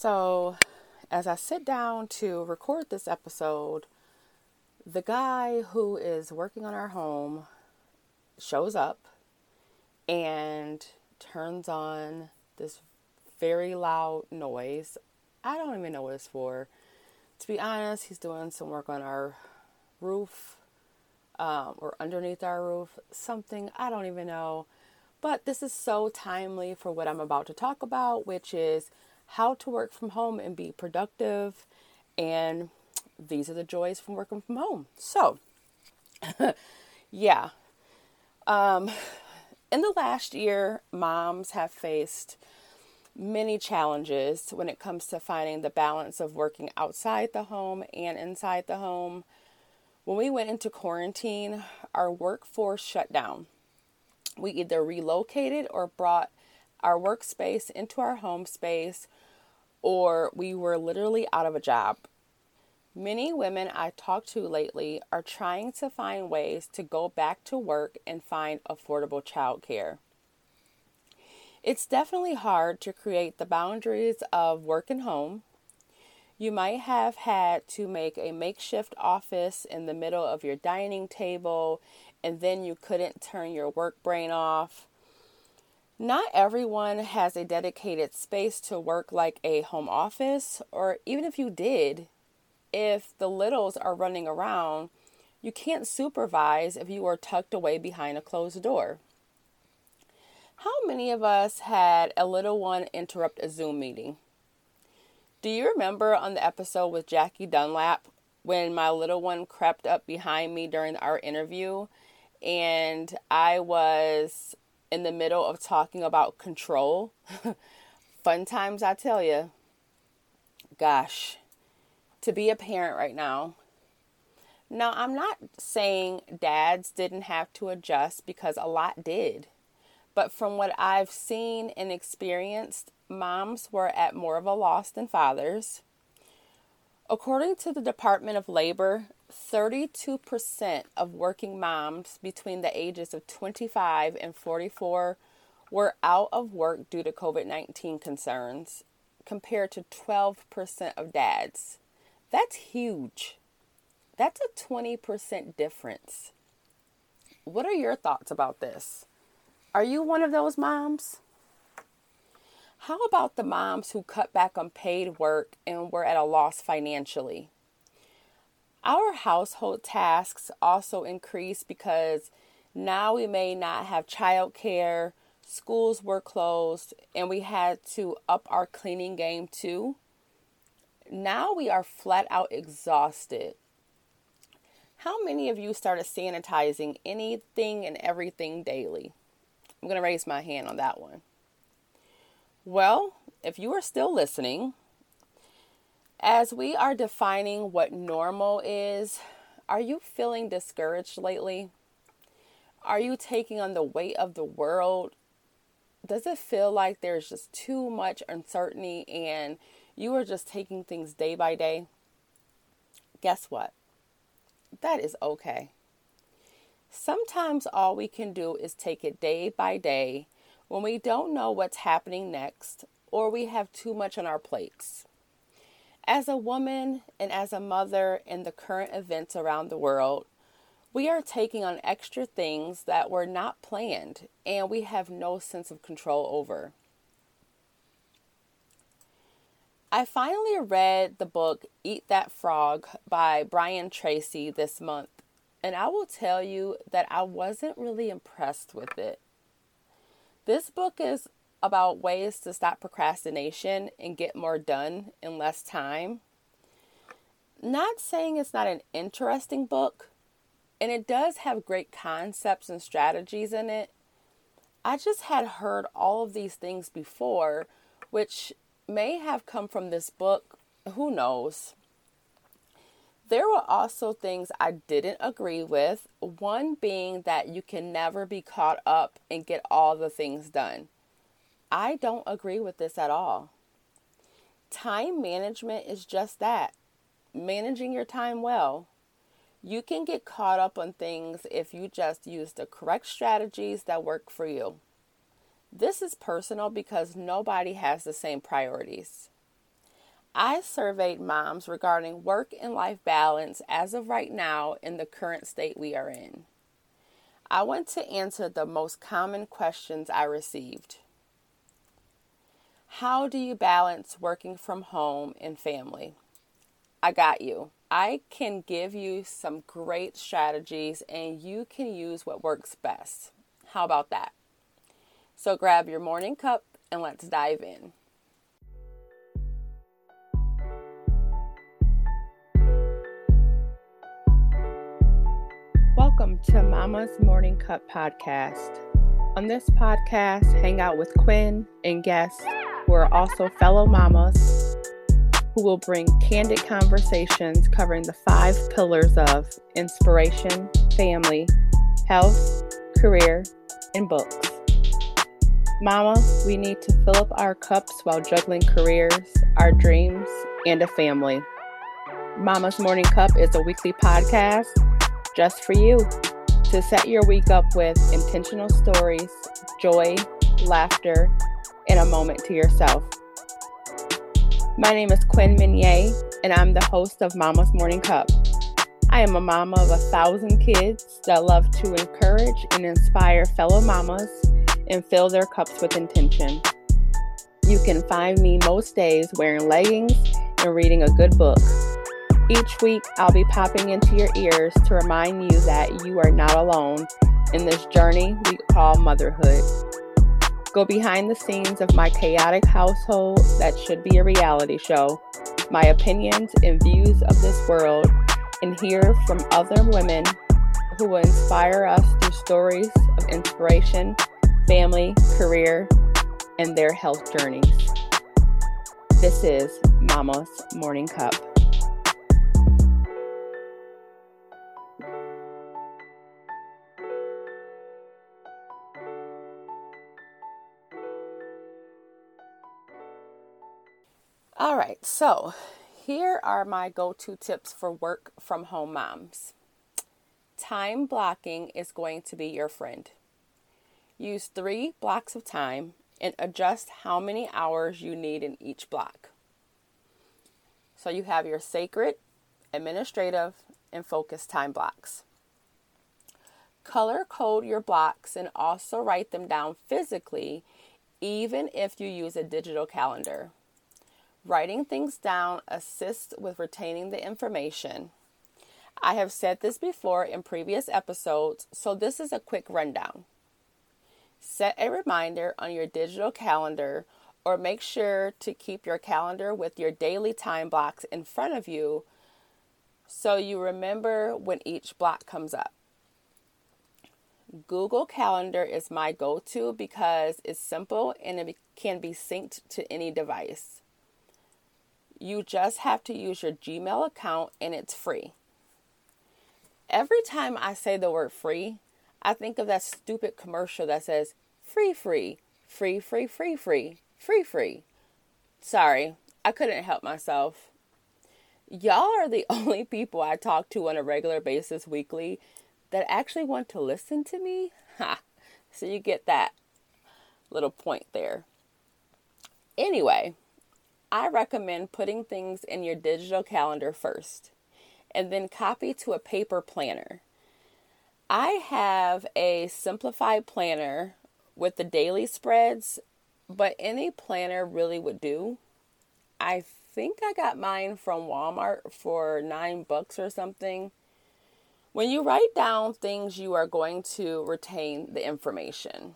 So, as I sit down to record this episode, the guy who is working on our home shows up and turns on this very loud noise. I don't even know what it's for. To be honest, he's doing some work on our roof um, or underneath our roof, something I don't even know. But this is so timely for what I'm about to talk about, which is how to work from home and be productive. And these are the joys from working from home. So, yeah. Um, in the last year, moms have faced many challenges when it comes to finding the balance of working outside the home and inside the home. When we went into quarantine, our workforce shut down. We either relocated or brought our workspace into our home space, or we were literally out of a job. Many women I talked to lately are trying to find ways to go back to work and find affordable childcare. It's definitely hard to create the boundaries of work and home. You might have had to make a makeshift office in the middle of your dining table, and then you couldn't turn your work brain off. Not everyone has a dedicated space to work like a home office, or even if you did, if the littles are running around, you can't supervise if you are tucked away behind a closed door. How many of us had a little one interrupt a Zoom meeting? Do you remember on the episode with Jackie Dunlap when my little one crept up behind me during our interview and I was in the middle of talking about control? Fun times, I tell you. Gosh, to be a parent right now. Now, I'm not saying dads didn't have to adjust because a lot did. But from what I've seen and experienced, moms were at more of a loss than fathers. According to the Department of Labor, 32% of working moms between the ages of 25 and 44 were out of work due to COVID 19 concerns, compared to 12% of dads. That's huge. That's a 20% difference. What are your thoughts about this? Are you one of those moms? How about the moms who cut back on paid work and were at a loss financially? Our household tasks also increased because now we may not have childcare, schools were closed, and we had to up our cleaning game too now we are flat out exhausted. How many of you started sanitizing anything and everything daily? I'm going to raise my hand on that one. Well, if you are still listening, as we are defining what normal is, are you feeling discouraged lately? Are you taking on the weight of the world? Does it feel like there's just too much uncertainty and you are just taking things day by day, guess what? That is okay. Sometimes all we can do is take it day by day when we don't know what's happening next or we have too much on our plates. As a woman and as a mother in the current events around the world, we are taking on extra things that were not planned and we have no sense of control over. I finally read the book Eat That Frog by Brian Tracy this month, and I will tell you that I wasn't really impressed with it. This book is about ways to stop procrastination and get more done in less time. Not saying it's not an interesting book, and it does have great concepts and strategies in it. I just had heard all of these things before, which may have come from this book. Who knows? There were also things I didn't agree with. One being that you can never be caught up and get all the things done. I don't agree with this at all. Time management is just that managing your time well. You can get caught up on things if you just use the correct strategies that work for you. This is personal because nobody has the same priorities. I surveyed moms regarding work and life balance as of right now in the current state we are in. I want to answer the most common questions I received. How do you balance working from home and family? I got you. I can give you some great strategies and you can use what works best. How about that? So grab your morning cup and let's dive in. Welcome to Mama's Morning Cup podcast. On this podcast, hang out with Quinn and guests who are also fellow mamas who will bring candid conversations covering the five pillars of inspiration, family, health, career, and books. Mama, we need to fill up our cups while juggling careers, our dreams, and a family. Mama's Morning Cup is a weekly podcast just for you to set your week up with intentional stories, joy, laughter, and a moment to yourself. My name is Quinn Menier, and I'm the host of Mama's Morning Cup. I am a mama of a thousand kids that love to encourage and inspire fellow mamas and fill their cups with intention. You can find me most days wearing leggings and reading a good book. Each week, I'll be popping into your ears to remind you that you are not alone in this journey we call motherhood. Go behind the scenes of my chaotic household that should be a reality show, my opinions and views of this world, and hear from other women who will inspire us through stories of inspiration, family, career, and their health journeys. This is Mama's Morning Cup. All right, so here are my go to tips for work from home moms. Time blocking is going to be your friend. Use three blocks of time and adjust how many hours you need in each block. So you have your sacred, administrative, and focus time blocks. Color code your blocks and also write them down physically, even if you use a digital calendar. Writing things down assists with retaining the information. I have said this before in previous episodes, so this is a quick rundown. Set a reminder on your digital calendar or make sure to keep your calendar with your daily time blocks in front of you so you remember when each block comes up. Google Calendar is my go to because it's simple and it can be synced to any device. You just have to use your Gmail account and it's free. Every time I say the word free, I think of that stupid commercial that says free, free, free, free, free, free, free, free. Sorry, I couldn't help myself. Y'all are the only people I talk to on a regular basis weekly that actually want to listen to me. Ha! So you get that little point there. Anyway, I recommend putting things in your digital calendar first and then copy to a paper planner. I have a simplified planner with the daily spreads, but any planner really would do. I think I got mine from Walmart for nine bucks or something. When you write down things, you are going to retain the information.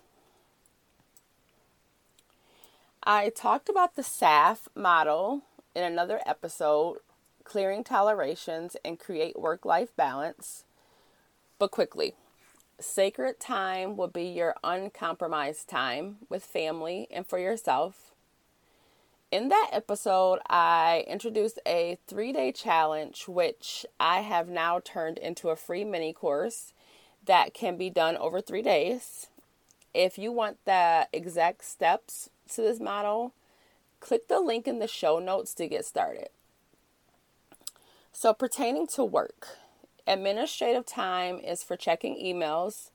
I talked about the SAF model in another episode, clearing tolerations and create work life balance. But quickly, sacred time will be your uncompromised time with family and for yourself. In that episode, I introduced a three day challenge, which I have now turned into a free mini course that can be done over three days. If you want the exact steps to this model, click the link in the show notes to get started. So, pertaining to work, administrative time is for checking emails.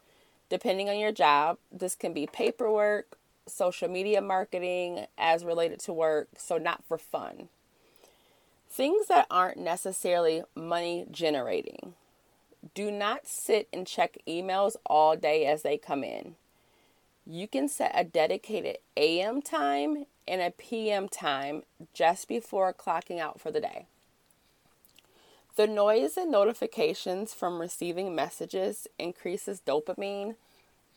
Depending on your job, this can be paperwork, social media marketing as related to work, so not for fun. Things that aren't necessarily money generating. Do not sit and check emails all day as they come in. You can set a dedicated AM time and a PM time just before clocking out for the day. The noise and notifications from receiving messages increases dopamine,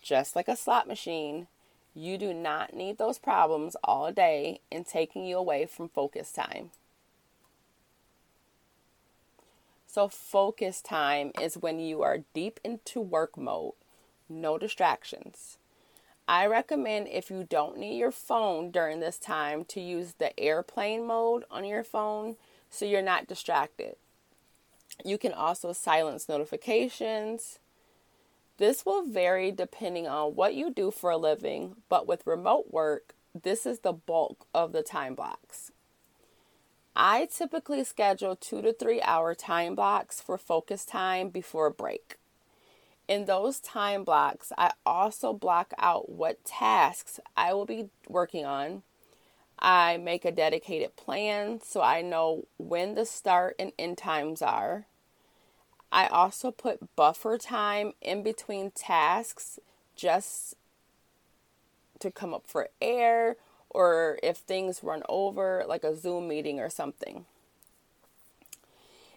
just like a slot machine. You do not need those problems all day and taking you away from focus time. So, focus time is when you are deep into work mode, no distractions. I recommend if you don't need your phone during this time to use the airplane mode on your phone so you're not distracted. You can also silence notifications. This will vary depending on what you do for a living, but with remote work, this is the bulk of the time blocks. I typically schedule two to three hour time blocks for focus time before a break. In those time blocks, I also block out what tasks I will be working on. I make a dedicated plan so I know when the start and end times are. I also put buffer time in between tasks just to come up for air or if things run over, like a Zoom meeting or something.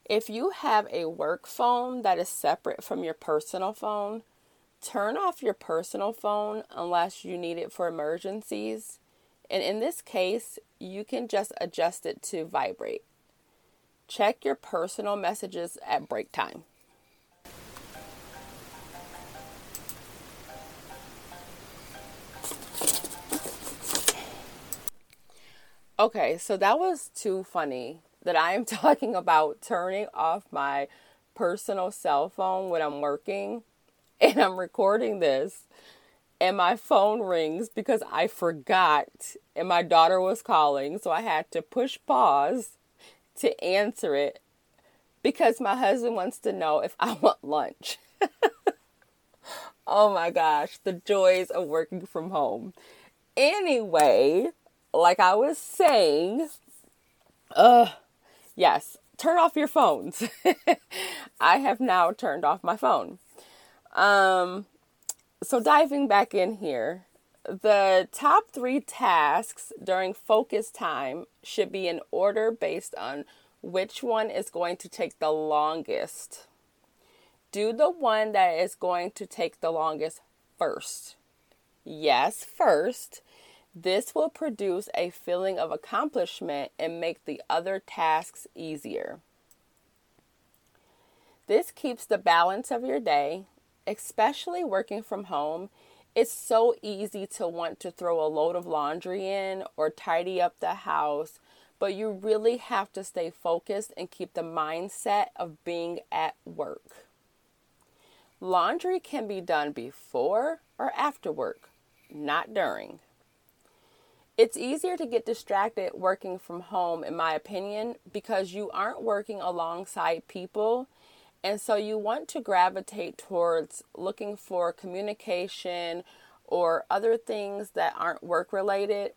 If you have a work phone that is separate from your personal phone, turn off your personal phone unless you need it for emergencies. And in this case, you can just adjust it to vibrate. Check your personal messages at break time. Okay, so that was too funny that I am talking about turning off my personal cell phone when I'm working and I'm recording this and my phone rings because I forgot and my daughter was calling, so I had to push pause to answer it because my husband wants to know if I want lunch. oh my gosh, the joys of working from home. Anyway, like I was saying, uh, yes, turn off your phones. I have now turned off my phone. Um, so diving back in here, the top three tasks during focus time should be in order based on which one is going to take the longest. Do the one that is going to take the longest first. Yes, first. This will produce a feeling of accomplishment and make the other tasks easier. This keeps the balance of your day, especially working from home. It's so easy to want to throw a load of laundry in or tidy up the house, but you really have to stay focused and keep the mindset of being at work. Laundry can be done before or after work, not during. It's easier to get distracted working from home, in my opinion, because you aren't working alongside people. And so you want to gravitate towards looking for communication or other things that aren't work related.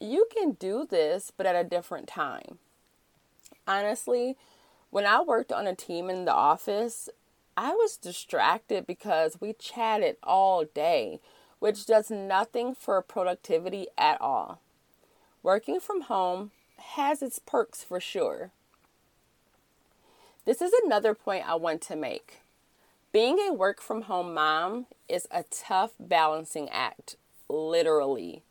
You can do this, but at a different time. Honestly, when I worked on a team in the office, I was distracted because we chatted all day which does nothing for productivity at all. Working from home has its perks for sure. This is another point I want to make. Being a work from home mom is a tough balancing act, literally.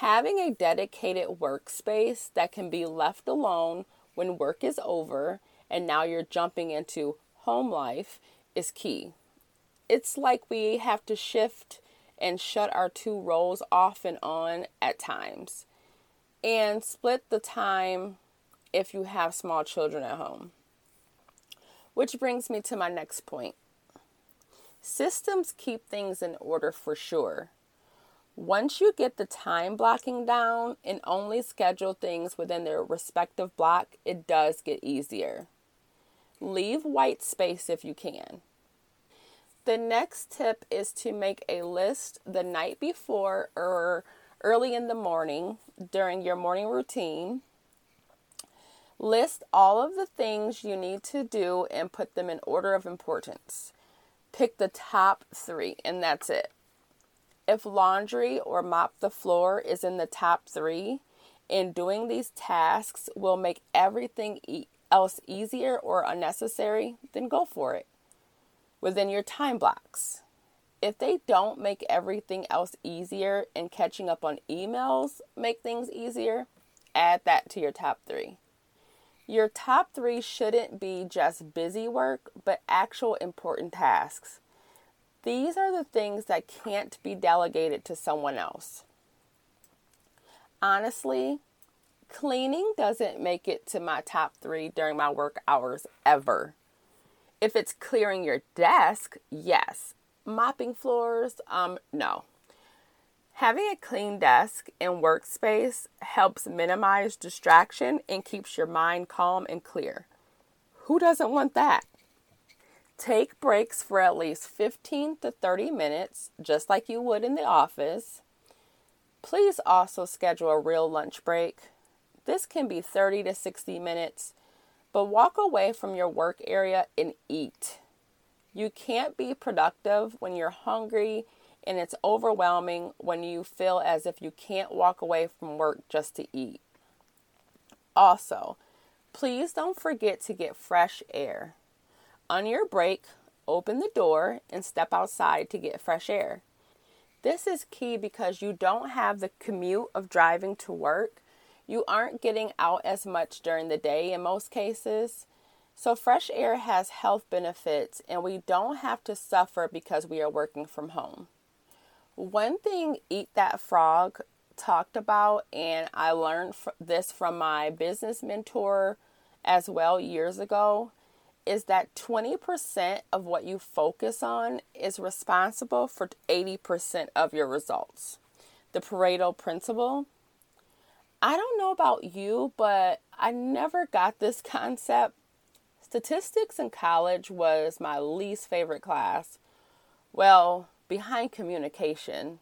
Having a dedicated workspace that can be left alone when work is over and now you're jumping into home life is key. It's like we have to shift and shut our two roles off and on at times. And split the time if you have small children at home. Which brings me to my next point. Systems keep things in order for sure. Once you get the time blocking down and only schedule things within their respective block, it does get easier. Leave white space if you can. The next tip is to make a list the night before or early in the morning during your morning routine. List all of the things you need to do and put them in order of importance. Pick the top three, and that's it. If laundry or mop the floor is in the top three, and doing these tasks will make everything else easier or unnecessary, then go for it within your time blocks. If they don't make everything else easier and catching up on emails make things easier, add that to your top three. Your top three shouldn't be just busy work, but actual important tasks. These are the things that can't be delegated to someone else. Honestly, cleaning doesn't make it to my top three during my work hours ever. If it's clearing your desk, yes. Mopping floors, um, no. Having a clean desk and workspace helps minimize distraction and keeps your mind calm and clear. Who doesn't want that? Take breaks for at least 15 to 30 minutes, just like you would in the office. Please also schedule a real lunch break. This can be 30 to 60 minutes but walk away from your work area and eat. You can't be productive when you're hungry and it's overwhelming when you feel as if you can't walk away from work just to eat. Also, please don't forget to get fresh air. On your break, open the door and step outside to get fresh air. This is key because you don't have the commute of driving to work you aren't getting out as much during the day in most cases. So, fresh air has health benefits, and we don't have to suffer because we are working from home. One thing Eat That Frog talked about, and I learned this from my business mentor as well years ago, is that 20% of what you focus on is responsible for 80% of your results. The Pareto principle I don't know about you, but I never got this concept. Statistics in college was my least favorite class. Well, behind communication.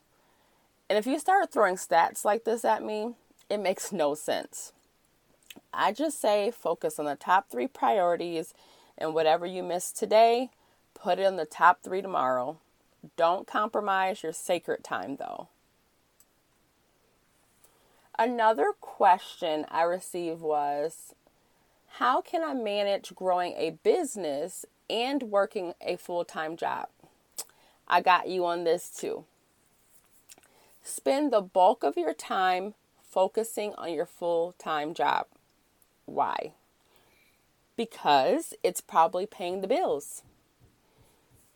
And if you start throwing stats like this at me, it makes no sense. I just say focus on the top three priorities, and whatever you miss today, put it in the top three tomorrow. Don't compromise your sacred time, though. Another question I received was How can I manage growing a business and working a full time job? I got you on this too. Spend the bulk of your time focusing on your full time job. Why? Because it's probably paying the bills.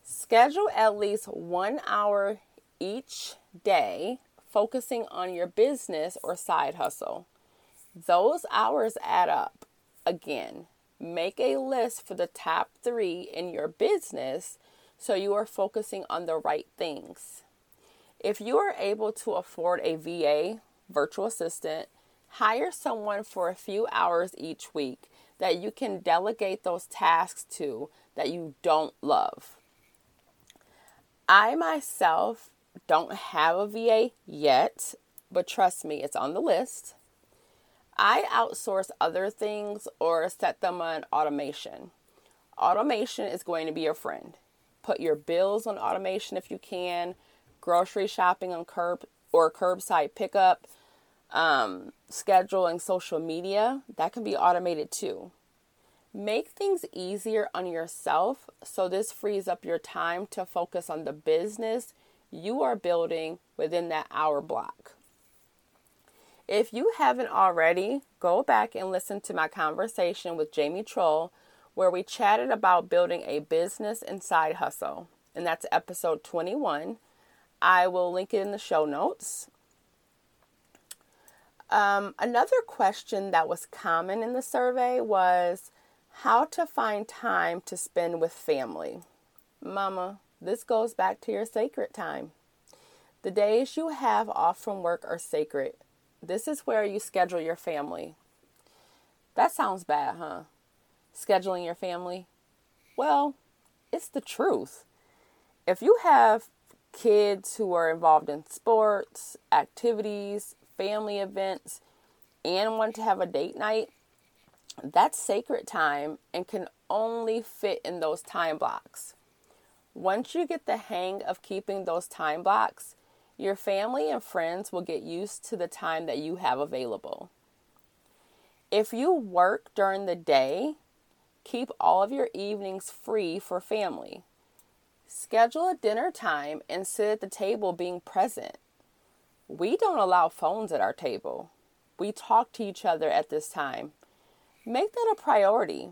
Schedule at least one hour each day focusing on your business or side hustle. Those hours add up. Again, make a list for the top three in your business so you are focusing on the right things. If you are able to afford a VA, virtual assistant, hire someone for a few hours each week that you can delegate those tasks to that you don't love. I myself don't have a VA yet, but trust me, it's on the list. I outsource other things or set them on automation. Automation is going to be your friend. Put your bills on automation if you can, grocery shopping on curb or curbside pickup, um, scheduling social media, that can be automated too. Make things easier on yourself so this frees up your time to focus on the business you are building within that hour block. If you haven't already, go back and listen to my conversation with Jamie Troll, where we chatted about building a business and side hustle. And that's episode 21. I will link it in the show notes. Um, another question that was common in the survey was how to find time to spend with family. Mama, this goes back to your sacred time. The days you have off from work are sacred. This is where you schedule your family. That sounds bad, huh? Scheduling your family? Well, it's the truth. If you have kids who are involved in sports, activities, family events, and want to have a date night, That's sacred time and can only fit in those time blocks. Once you get the hang of keeping those time blocks, your family and friends will get used to the time that you have available. If you work during the day, keep all of your evenings free for family. Schedule a dinner time and sit at the table being present. We don't allow phones at our table. We talk to each other at this time. Make that a priority.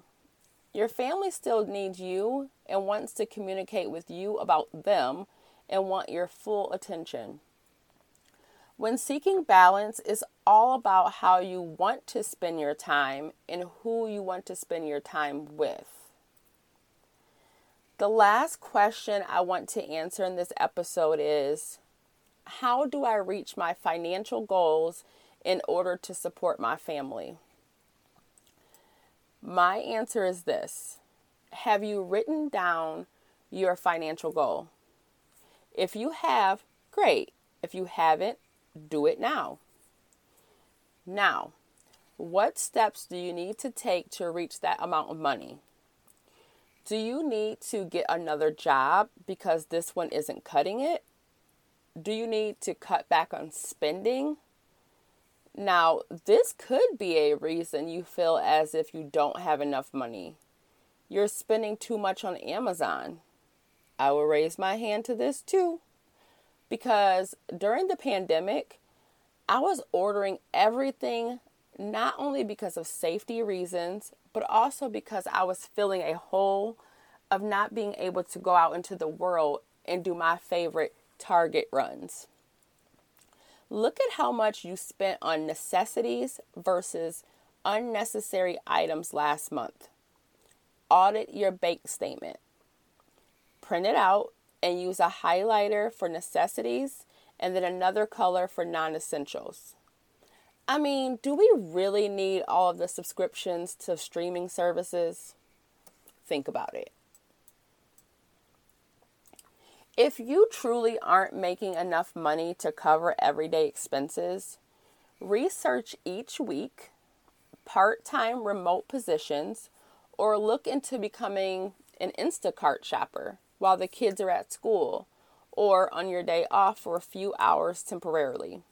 Your family still needs you and wants to communicate with you about them and want your full attention. When seeking balance is all about how you want to spend your time and who you want to spend your time with. The last question I want to answer in this episode is How do I reach my financial goals in order to support my family? My answer is this Have you written down your financial goal? If you have, great. If you haven't, do it now. Now, what steps do you need to take to reach that amount of money? Do you need to get another job because this one isn't cutting it? Do you need to cut back on spending? Now, this could be a reason you feel as if you don't have enough money. You're spending too much on Amazon. I will raise my hand to this too. Because during the pandemic, I was ordering everything not only because of safety reasons, but also because I was feeling a hole of not being able to go out into the world and do my favorite Target runs. Look at how much you spent on necessities versus unnecessary items last month. Audit your bank statement. Print it out and use a highlighter for necessities and then another color for non essentials. I mean, do we really need all of the subscriptions to streaming services? Think about it. If you truly aren't making enough money to cover everyday expenses, research each week part time remote positions or look into becoming an Instacart shopper while the kids are at school or on your day off for a few hours temporarily.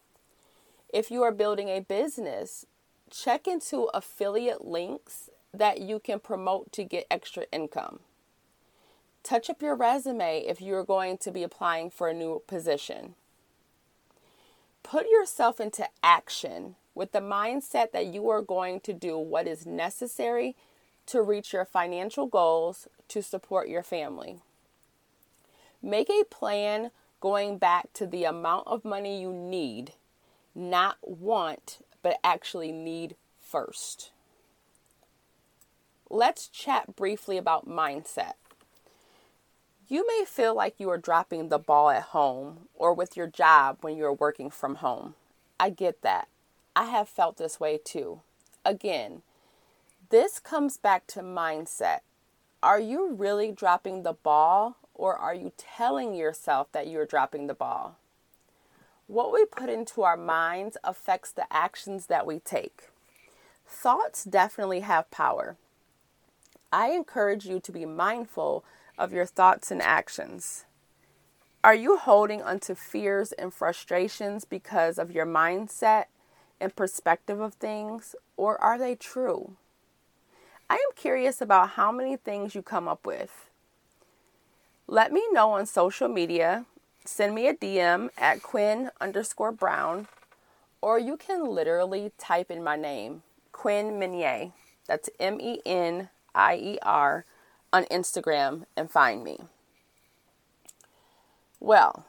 If you are building a business, check into affiliate links that you can promote to get extra income. Touch up your resume if you're going to be applying for a new position. Put yourself into action with the mindset that you are going to do what is necessary to reach your financial goals to support your family. Make a plan going back to the amount of money you need, not want, but actually need first. Let's chat briefly about mindset. You may feel like you are dropping the ball at home or with your job when you're working from home. I get that. I have felt this way too. Again, this comes back to mindset. Are you really dropping the ball or are you telling yourself that you're dropping the ball? What we put into our minds affects the actions that we take. Thoughts definitely have power. I encourage you to be mindful of your thoughts and actions? Are you holding onto fears and frustrations because of your mindset and perspective of things, or are they true? I am curious about how many things you come up with. Let me know on social media. Send me a DM at Quinn underscore Brown, or you can literally type in my name, Quinn Menier. That's M E N I E R on Instagram and find me. Well,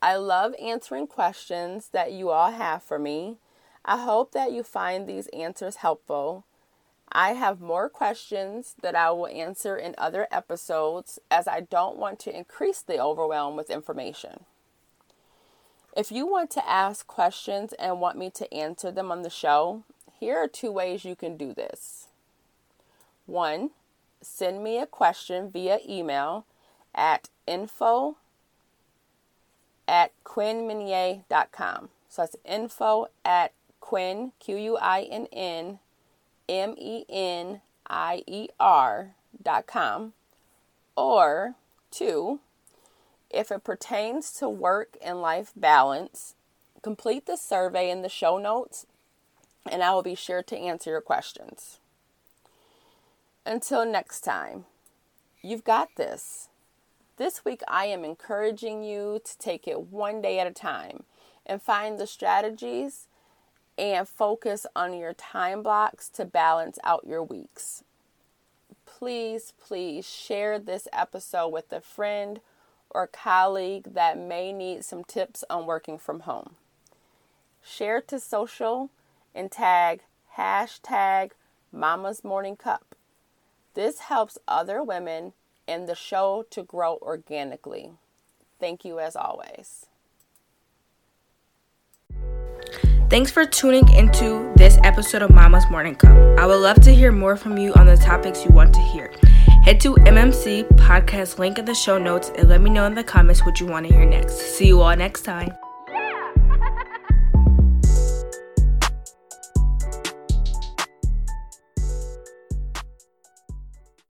I love answering questions that you all have for me. I hope that you find these answers helpful. I have more questions that I will answer in other episodes as I don't want to increase the overwhelm with information. If you want to ask questions and want me to answer them on the show, here are two ways you can do this. One, send me a question via email at info at quinnmenier.com. So that's info at Quinn, Q U I N N, M E N I E R dot com. Or two, if it pertains to work and life balance, complete the survey in the show notes and I will be sure to answer your questions. Until next time, you've got this. This week, I am encouraging you to take it one day at a time and find the strategies and focus on your time blocks to balance out your weeks. Please, please share this episode with a friend or colleague that may need some tips on working from home. Share to social and tag hashtag Mama's Morning Cup. This helps other women and the show to grow organically. Thank you as always. Thanks for tuning into this episode of Mama's Morning Cup. I would love to hear more from you on the topics you want to hear. Head to MMC podcast link in the show notes and let me know in the comments what you want to hear next. See you all next time.